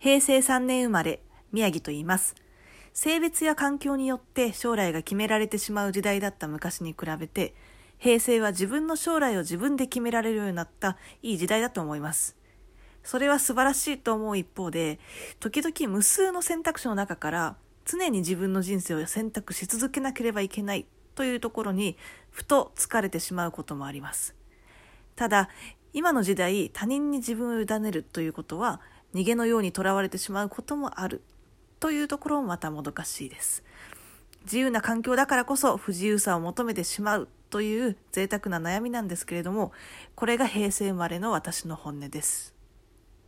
平成3年生まれ、宮城と言います。性別や環境によって将来が決められてしまう時代だった昔に比べて、平成は自分の将来を自分で決められるようになったいい時代だと思います。それは素晴らしいと思う一方で、時々無数の選択肢の中から常に自分の人生を選択し続けなければいけないというところにふと疲れてしまうこともあります。ただ、今の時代他人に自分を委ねるということは逃げのようにとらわれてしまうこともある。というところもまたもどかしいです。自由な環境だからこそ不自由さを求めてしまうという贅沢な悩みなんですけれどもこれが平成生まれの私の本音です。